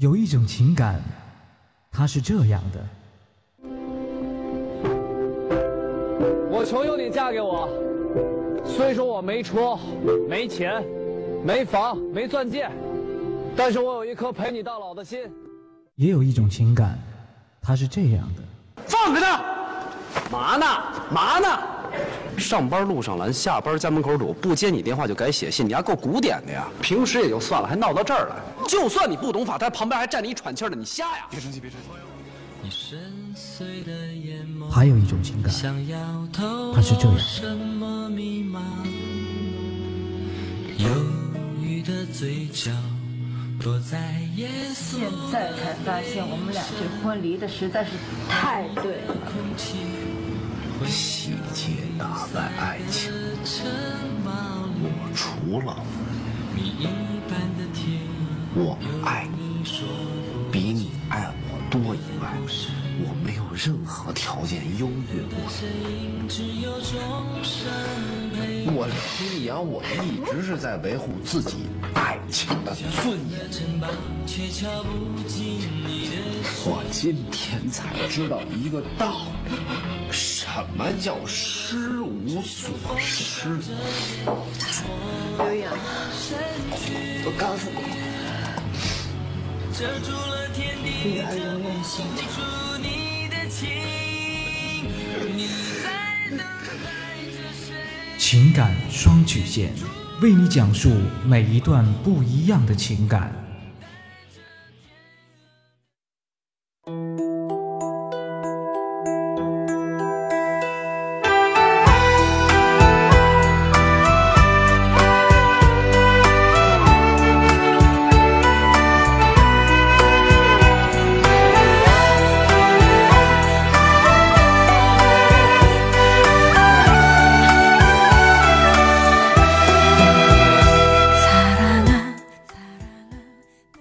有一种情感，它是这样的。我求求你嫁给我，虽说我没车、没钱、没房、没钻戒，但是我有一颗陪你到老的心。也有一种情感，它是这样的。放开他！嘛呢？嘛呢？上班路上拦，下班家门口堵，不接你电话就改写信，你还够古典的呀！平时也就算了，还闹到这儿来。就算你不懂法，他旁边还站着一喘气的，你瞎呀？别生气，别生气。还有一种情感，它是这样。现在才发现，我们俩这婚离的实在是太对了。细节打败爱情，我除了我爱你比你爱我多以外，我没有任何条件优越过你。我李阳，我一直是在维护自己爱情的尊严。我今天才知道一个道理，什么叫失无所失。刘洋，我告诉你，女儿永远幸情感双曲线，为你讲述每一段不一样的情感。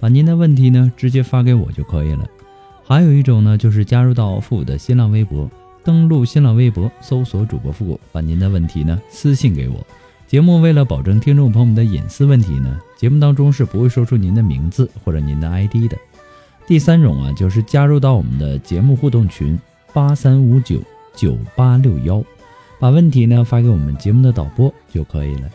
把您的问题呢直接发给我就可以了。还有一种呢，就是加入到复古的新浪微博，登录新浪微博搜索主播复古，把您的问题呢私信给我。节目为了保证听众朋友们的隐私问题呢，节目当中是不会说出您的名字或者您的 ID 的。第三种啊，就是加入到我们的节目互动群八三五九九八六幺，把问题呢发给我们节目的导播就可以了。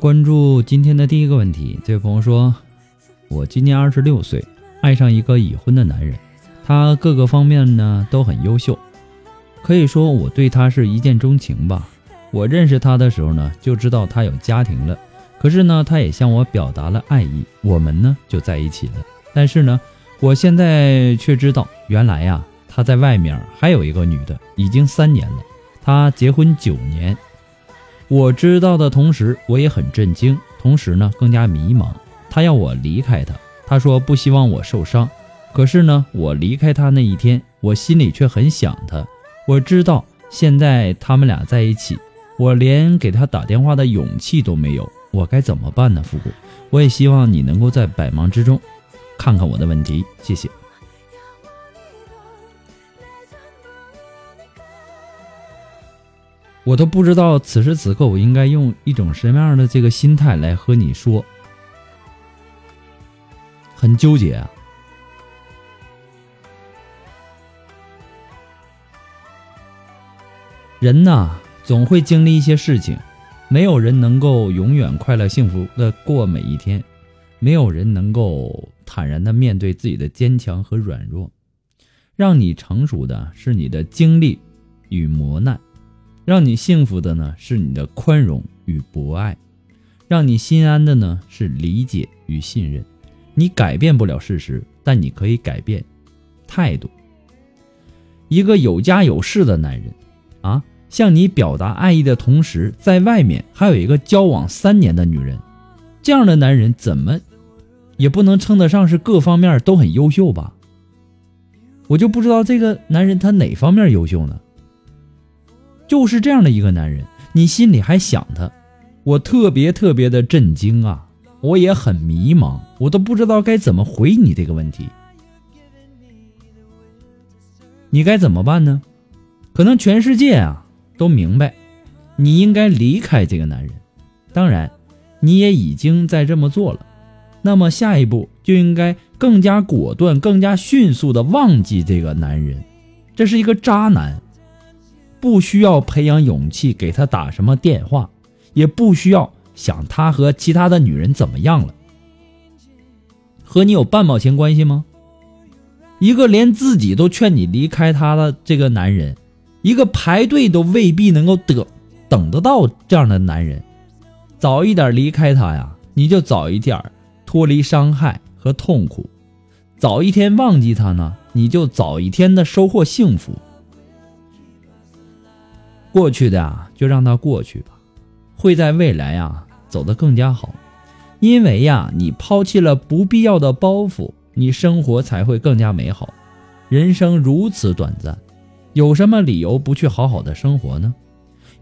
关注今天的第一个问题。这位朋友说：“我今年二十六岁，爱上一个已婚的男人，他各个方面呢都很优秀，可以说我对他是一见钟情吧。我认识他的时候呢，就知道他有家庭了，可是呢，他也向我表达了爱意，我们呢就在一起了。但是呢，我现在却知道，原来呀，他在外面还有一个女的，已经三年了，他结婚九年。”我知道的同时，我也很震惊，同时呢更加迷茫。他要我离开他，他说不希望我受伤。可是呢，我离开他那一天，我心里却很想他。我知道现在他们俩在一起，我连给他打电话的勇气都没有。我该怎么办呢？复古，我也希望你能够在百忙之中看看我的问题，谢谢。我都不知道此时此刻我应该用一种什么样的这个心态来和你说，很纠结啊。人呐，总会经历一些事情，没有人能够永远快乐幸福的过每一天，没有人能够坦然的面对自己的坚强和软弱。让你成熟的是你的经历。与磨难，让你幸福的呢是你的宽容与博爱，让你心安的呢是理解与信任。你改变不了事实，但你可以改变态度。一个有家有室的男人，啊，向你表达爱意的同时，在外面还有一个交往三年的女人，这样的男人怎么也不能称得上是各方面都很优秀吧？我就不知道这个男人他哪方面优秀呢？就是这样的一个男人，你心里还想他，我特别特别的震惊啊！我也很迷茫，我都不知道该怎么回你这个问题。你该怎么办呢？可能全世界啊都明白，你应该离开这个男人。当然，你也已经在这么做了。那么下一步就应该更加果断、更加迅速的忘记这个男人。这是一个渣男，不需要培养勇气给他打什么电话，也不需要想他和其他的女人怎么样了。和你有半毛钱关系吗？一个连自己都劝你离开他的这个男人，一个排队都未必能够得等得到这样的男人，早一点离开他呀，你就早一点脱离伤害和痛苦；早一天忘记他呢，你就早一天的收获幸福。过去的啊，就让它过去吧，会在未来啊走得更加好，因为呀，你抛弃了不必要的包袱。你生活才会更加美好。人生如此短暂，有什么理由不去好好的生活呢？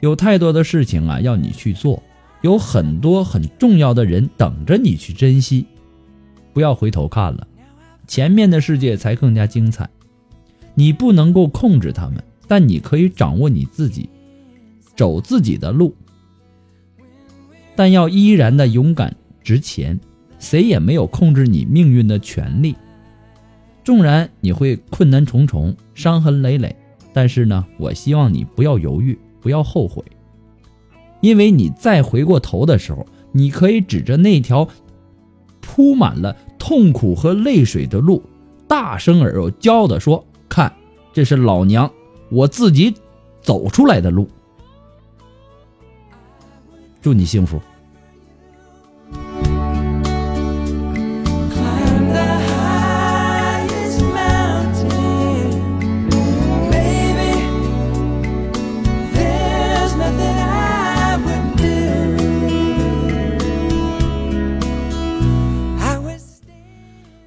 有太多的事情啊要你去做，有很多很重要的人等着你去珍惜。不要回头看了，前面的世界才更加精彩。你不能够控制他们，但你可以掌握你自己，走自己的路。但要依然的勇敢直前。谁也没有控制你命运的权利。纵然你会困难重重、伤痕累累，但是呢，我希望你不要犹豫，不要后悔，因为你再回过头的时候，你可以指着那条铺满了痛苦和泪水的路，大声而又骄傲地说：“看，这是老娘我自己走出来的路。”祝你幸福。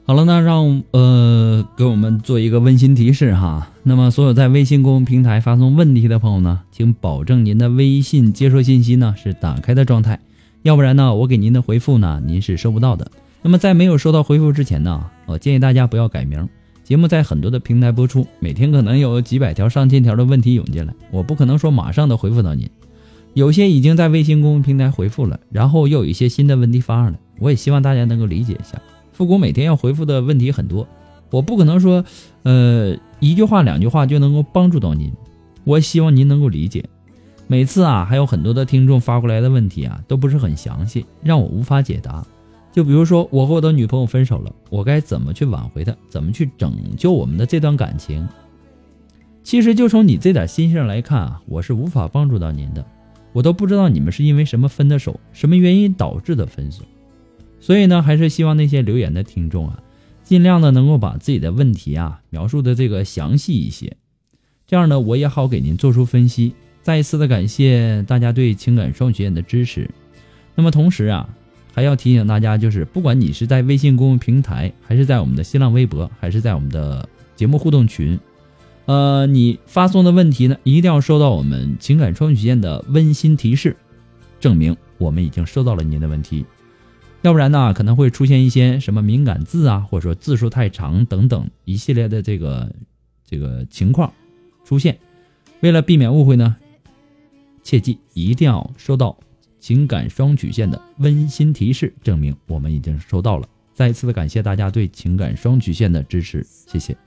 好了，那让呃给我们做一个温馨提示哈。那么，所有在微信公众平台发送问题的朋友呢，请保证您的微信接收信息呢是打开的状态，要不然呢，我给您的回复呢您是收不到的。那么，在没有收到回复之前呢，我建议大家不要改名。节目在很多的平台播出，每天可能有几百条、上千条的问题涌进来，我不可能说马上都回复到您。有些已经在微信公众平台回复了，然后又有一些新的问题发上来，我也希望大家能够理解一下。复古每天要回复的问题很多，我不可能说，呃，一句话两句话就能够帮助到您。我希望您能够理解。每次啊，还有很多的听众发过来的问题啊，都不是很详细，让我无法解答。就比如说，我和我的女朋友分手了，我该怎么去挽回她？怎么去拯救我们的这段感情？其实就从你这点心上来看啊，我是无法帮助到您的。我都不知道你们是因为什么分的手，什么原因导致的分手。所以呢，还是希望那些留言的听众啊，尽量的能够把自己的问题啊描述的这个详细一些，这样呢，我也好给您做出分析。再一次的感谢大家对情感双曲线的支持。那么同时啊，还要提醒大家，就是不管你是在微信公众平台，还是在我们的新浪微博，还是在我们的节目互动群，呃，你发送的问题呢，一定要收到我们情感双曲线的温馨提示，证明我们已经收到了您的问题。要不然呢，可能会出现一些什么敏感字啊，或者说字数太长等等一系列的这个这个情况出现。为了避免误会呢，切记一定要收到情感双曲线的温馨提示，证明我们已经收到了。再一次的感谢大家对情感双曲线的支持，谢谢。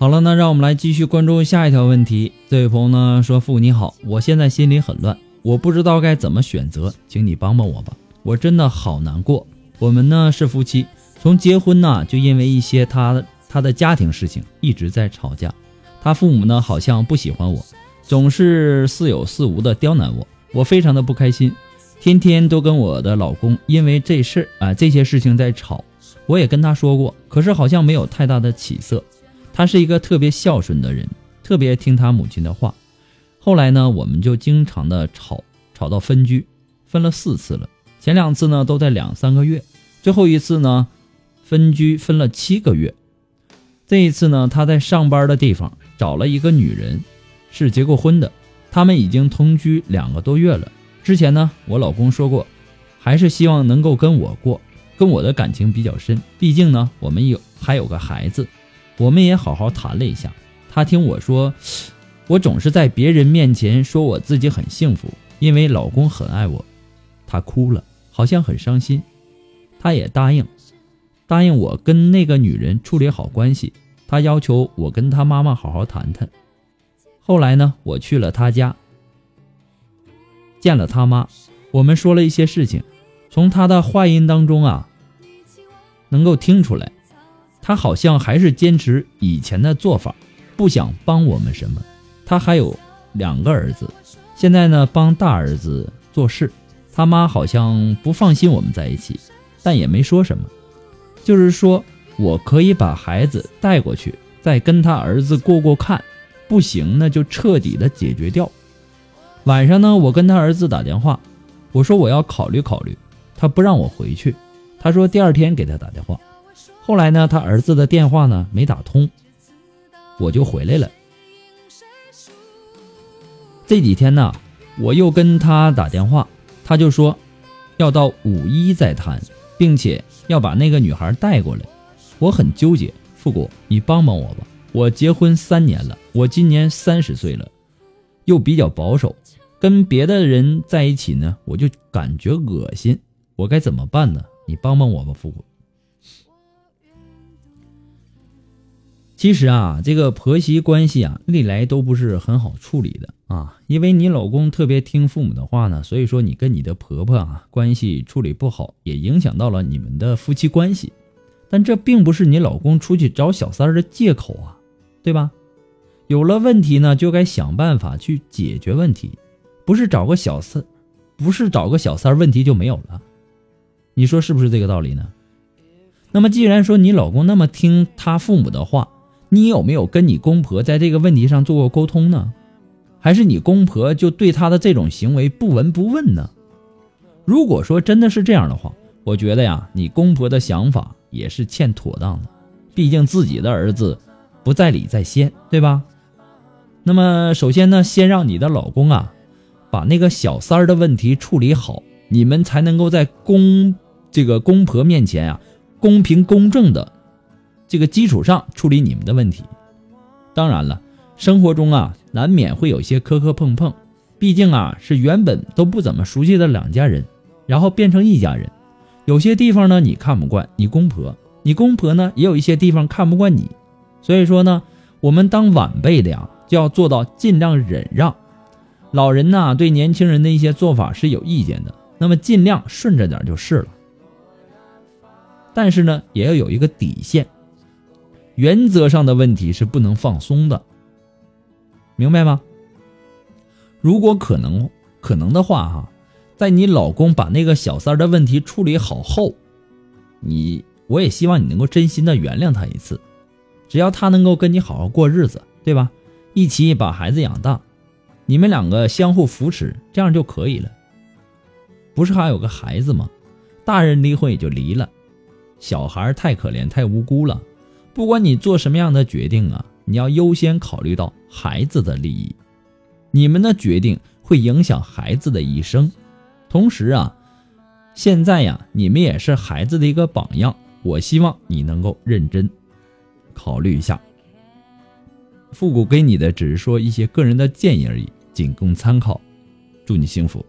好了，那让我们来继续关注下一条问题。这位朋友呢说：“父你好，我现在心里很乱，我不知道该怎么选择，请你帮帮我吧。我真的好难过。我们呢是夫妻，从结婚呢就因为一些他他的家庭事情一直在吵架。他父母呢好像不喜欢我，总是似有似无的刁难我，我非常的不开心，天天都跟我的老公因为这事儿啊这些事情在吵。我也跟他说过，可是好像没有太大的起色。”他是一个特别孝顺的人，特别听他母亲的话。后来呢，我们就经常的吵，吵到分居，分了四次了。前两次呢都在两三个月，最后一次呢，分居分了七个月。这一次呢，他在上班的地方找了一个女人，是结过婚的，他们已经同居两个多月了。之前呢，我老公说过，还是希望能够跟我过，跟我的感情比较深，毕竟呢，我们有还有个孩子。我们也好好谈了一下，他听我说，我总是在别人面前说我自己很幸福，因为老公很爱我。他哭了，好像很伤心。他也答应，答应我跟那个女人处理好关系。他要求我跟他妈妈好好谈谈。后来呢，我去了他家，见了他妈，我们说了一些事情。从他的话音当中啊，能够听出来。他好像还是坚持以前的做法，不想帮我们什么。他还有两个儿子，现在呢帮大儿子做事。他妈好像不放心我们在一起，但也没说什么，就是说我可以把孩子带过去，再跟他儿子过过看，不行那就彻底的解决掉。晚上呢，我跟他儿子打电话，我说我要考虑考虑，他不让我回去，他说第二天给他打电话。后来呢，他儿子的电话呢没打通，我就回来了。这几天呢，我又跟他打电话，他就说要到五一再谈，并且要把那个女孩带过来。我很纠结，复古，你帮帮我吧。我结婚三年了，我今年三十岁了，又比较保守，跟别的人在一起呢，我就感觉恶心。我该怎么办呢？你帮帮我吧，复古。其实啊，这个婆媳关系啊，历来都不是很好处理的啊。因为你老公特别听父母的话呢，所以说你跟你的婆婆啊关系处理不好，也影响到了你们的夫妻关系。但这并不是你老公出去找小三儿的借口啊，对吧？有了问题呢，就该想办法去解决问题，不是找个小三，不是找个小三儿，问题就没有了。你说是不是这个道理呢？那么既然说你老公那么听他父母的话，你有没有跟你公婆在这个问题上做过沟通呢？还是你公婆就对他的这种行为不闻不问呢？如果说真的是这样的话，我觉得呀，你公婆的想法也是欠妥当的。毕竟自己的儿子不在理在先，对吧？那么首先呢，先让你的老公啊，把那个小三儿的问题处理好，你们才能够在公这个公婆面前啊，公平公正的。这个基础上处理你们的问题，当然了，生活中啊难免会有些磕磕碰碰，毕竟啊是原本都不怎么熟悉的两家人，然后变成一家人，有些地方呢你看不惯你公婆，你公婆呢也有一些地方看不惯你，所以说呢，我们当晚辈的呀就要做到尽量忍让，老人呢对年轻人的一些做法是有意见的，那么尽量顺着点就是了，但是呢也要有一个底线。原则上的问题是不能放松的，明白吗？如果可能可能的话，哈，在你老公把那个小三儿的问题处理好后，你我也希望你能够真心的原谅他一次，只要他能够跟你好好过日子，对吧？一起把孩子养大，你们两个相互扶持，这样就可以了。不是还有个孩子吗？大人离婚也就离了，小孩太可怜太无辜了。不管你做什么样的决定啊，你要优先考虑到孩子的利益。你们的决定会影响孩子的一生。同时啊，现在呀，你们也是孩子的一个榜样。我希望你能够认真考虑一下。复古给你的只是说一些个人的建议而已，仅供参考。祝你幸福。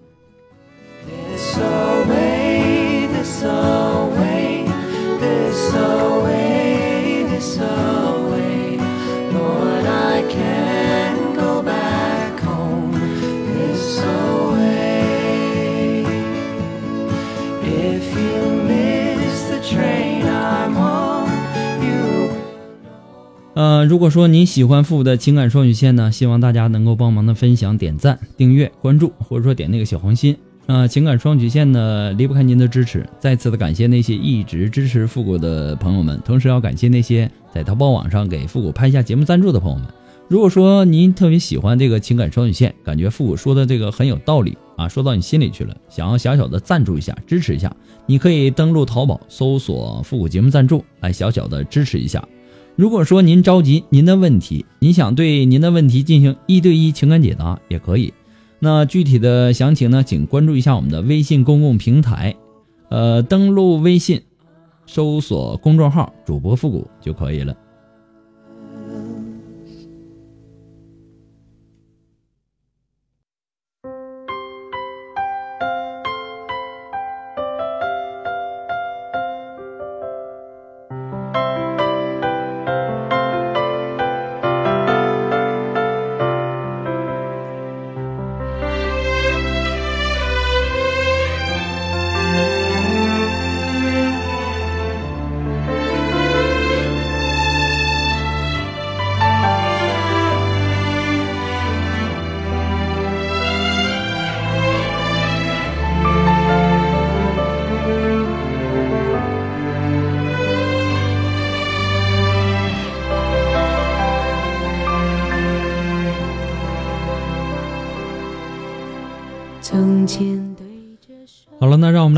呃，如果说你喜欢复古的情感双曲线呢，希望大家能够帮忙的分享、点赞、订阅、关注，或者说点那个小红心。呃，情感双曲线呢离不开您的支持，再次的感谢那些一直支持复古的朋友们，同时要感谢那些在淘宝网上给复古拍下节目赞助的朋友们。如果说您特别喜欢这个情感双曲线，感觉复古说的这个很有道理啊，说到你心里去了，想要小小的赞助一下，支持一下，你可以登录淘宝搜索“复古节目赞助”来小小的支持一下。如果说您着急您的问题，您想对您的问题进行一对一情感解答，也可以。那具体的详情呢，请关注一下我们的微信公共平台，呃，登录微信，搜索公众号“主播复古”就可以了。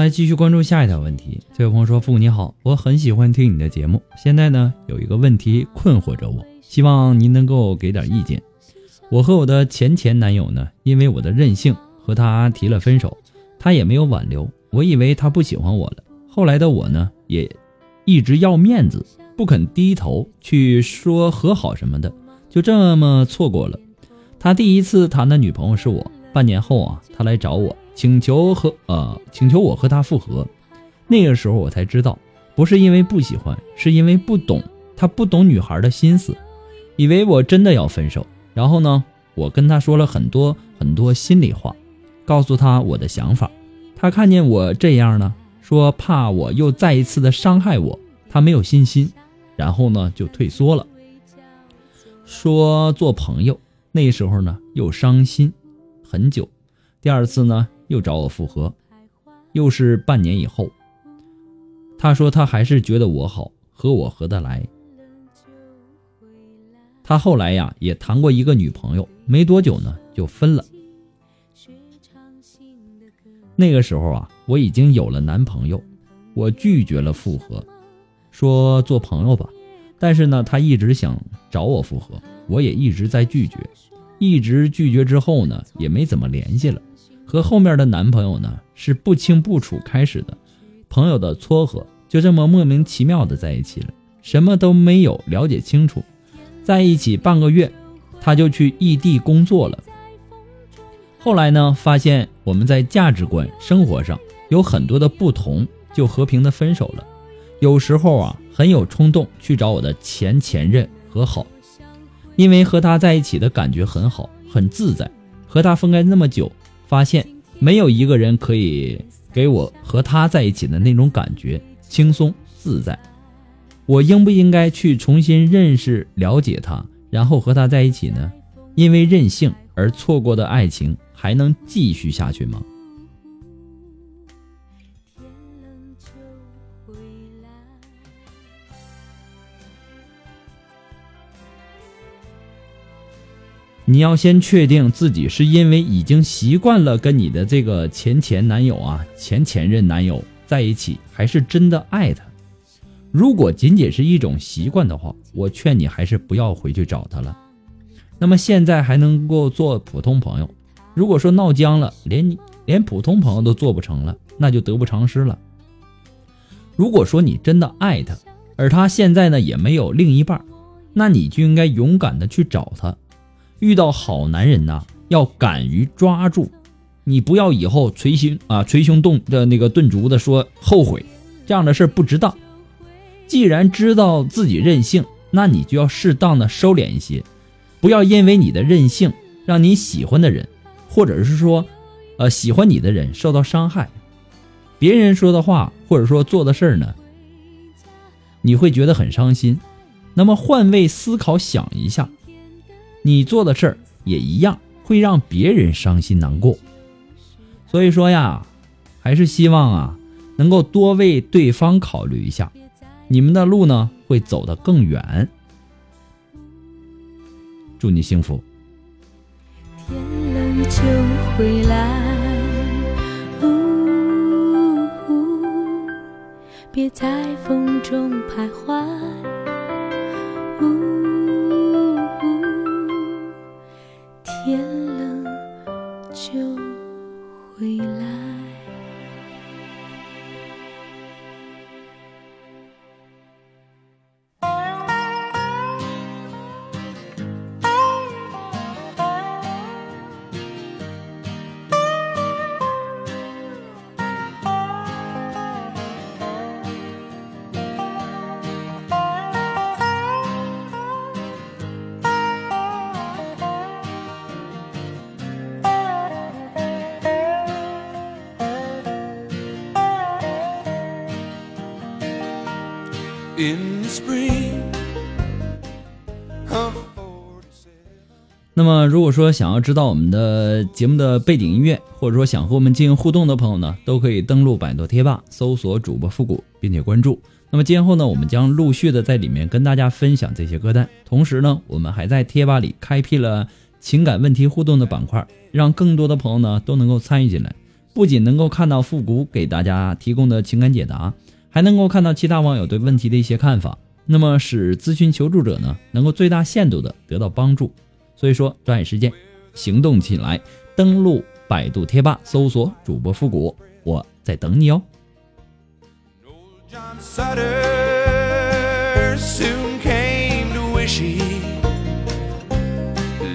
来继续关注下一条问题。这位朋友说：“父母你好，我很喜欢听你的节目，现在呢有一个问题困惑着我，希望您能够给点意见。我和我的前前男友呢，因为我的任性和他提了分手，他也没有挽留。我以为他不喜欢我了，后来的我呢，也一直要面子，不肯低头去说和好什么的，就这么错过了。他第一次谈的女朋友是我，半年后啊，他来找我。”请求和呃，请求我和他复合。那个时候我才知道，不是因为不喜欢，是因为不懂。他不懂女孩的心思，以为我真的要分手。然后呢，我跟他说了很多很多心里话，告诉他我的想法。他看见我这样呢，说怕我又再一次的伤害我，他没有信心，然后呢就退缩了，说做朋友。那时候呢又伤心很久。第二次呢？又找我复合，又是半年以后。他说他还是觉得我好，和我合得来。他后来呀也谈过一个女朋友，没多久呢就分了。那个时候啊我已经有了男朋友，我拒绝了复合，说做朋友吧。但是呢他一直想找我复合，我也一直在拒绝，一直拒绝之后呢也没怎么联系了。和后面的男朋友呢是不清不楚开始的，朋友的撮合，就这么莫名其妙的在一起了，什么都没有了解清楚，在一起半个月，他就去异地工作了。后来呢，发现我们在价值观、生活上有很多的不同，就和平的分手了。有时候啊，很有冲动去找我的前前任和好，因为和他在一起的感觉很好，很自在。和他分开那么久。发现没有一个人可以给我和他在一起的那种感觉轻松自在。我应不应该去重新认识、了解他，然后和他在一起呢？因为任性而错过的爱情还能继续下去吗？你要先确定自己是因为已经习惯了跟你的这个前前男友啊、前前任男友在一起，还是真的爱他。如果仅仅是一种习惯的话，我劝你还是不要回去找他了。那么现在还能够做普通朋友。如果说闹僵了，连你连普通朋友都做不成了，那就得不偿失了。如果说你真的爱他，而他现在呢也没有另一半，那你就应该勇敢的去找他。遇到好男人呐，要敢于抓住，你不要以后捶心啊捶胸动的那个顿足的说后悔，这样的事不值当。既然知道自己任性，那你就要适当的收敛一些，不要因为你的任性让你喜欢的人，或者是说，呃喜欢你的人受到伤害。别人说的话或者说做的事儿呢，你会觉得很伤心。那么换位思考想一下，你做的事儿也一样会让别人伤心难过。所以说呀，还是希望啊能够多为对方考虑一下，你们的路呢会走得更远。祝你幸福。天冷就回来，呜呜，别在风中徘徊。呜呜，那么，如果说想要知道我们的节目的背景音乐，或者说想和我们进行互动的朋友呢，都可以登录百度贴吧，搜索主播复古，并且关注。那么今后呢，我们将陆续的在里面跟大家分享这些歌单。同时呢，我们还在贴吧里开辟了情感问题互动的板块，让更多的朋友呢都能够参与进来。不仅能够看到复古给大家提供的情感解答，还能够看到其他网友对问题的一些看法，那么使咨询求助者呢能够最大限度的得到帮助。所以说，抓紧时间行动起来，登录百度贴吧，搜索主播复古，我在等你哦。John Sutter soon came to wish he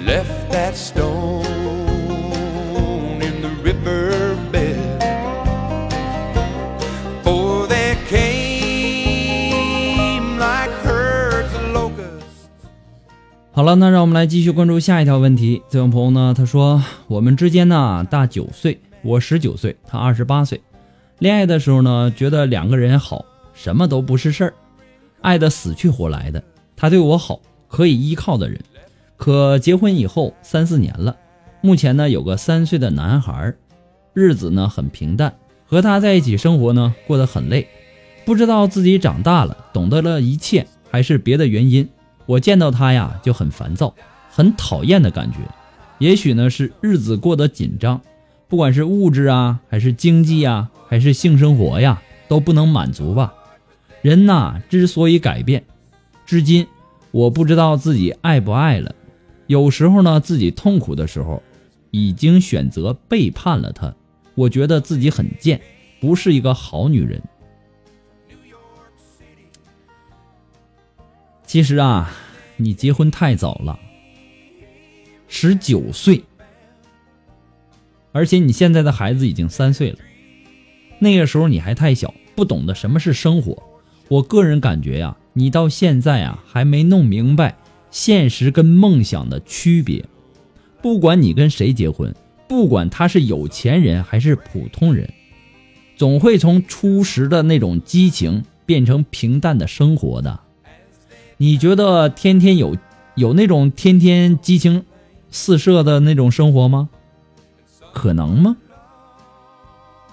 left that stone 好了，那让我们来继续关注下一条问题。这位朋友呢，他说我们之间呢大九岁，我十九岁，他二十八岁。恋爱的时候呢，觉得两个人好，什么都不是事儿，爱得死去活来的。他对我好，可以依靠的人。可结婚以后三四年了，目前呢有个三岁的男孩，日子呢很平淡，和他在一起生活呢过得很累，不知道自己长大了，懂得了一切，还是别的原因。我见到他呀就很烦躁，很讨厌的感觉。也许呢是日子过得紧张，不管是物质啊，还是经济啊，还是性生活呀，都不能满足吧。人呐，之所以改变，至今我不知道自己爱不爱了。有时候呢，自己痛苦的时候，已经选择背叛了他。我觉得自己很贱，不是一个好女人。其实啊，你结婚太早了，十九岁，而且你现在的孩子已经三岁了，那个时候你还太小，不懂得什么是生活。我个人感觉呀、你到现在啊还没弄明白现实跟梦想的区别。不管你跟谁结婚，不管他是有钱人还是普通人，总会从初时的那种激情变成平淡的生活的。你觉得天天有有那种天天激情四射的那种生活吗？可能吗？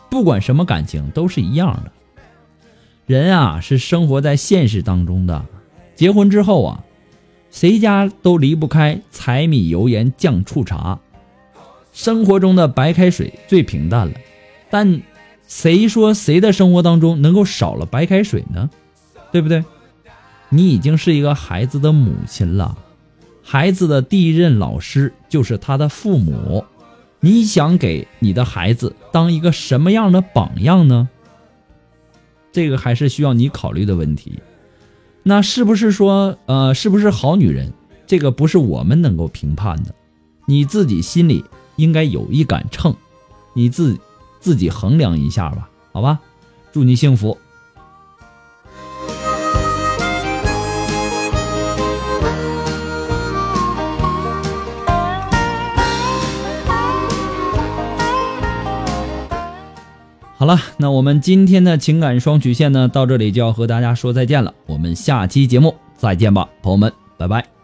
不管什么感情都是一样的。人啊是生活在现实当中的，结婚之后啊，谁家都离不开柴米油盐酱醋茶。生活中的白开水最平淡了，但谁说谁的生活当中能够少了白开水呢？对不对？你已经是一个孩子的母亲了，孩子的第一任老师就是他的父母。你想给你的孩子当一个什么样的榜样呢？这个还是需要你考虑的问题。那是不是说，呃，是不是好女人？这个不是我们能够评判的，你自己心里应该有一杆秤，你自自己衡量一下吧，好吧？祝你幸福。好了，那我们今天的情感双曲线呢，到这里就要和大家说再见了。我们下期节目再见吧，朋友们，拜拜。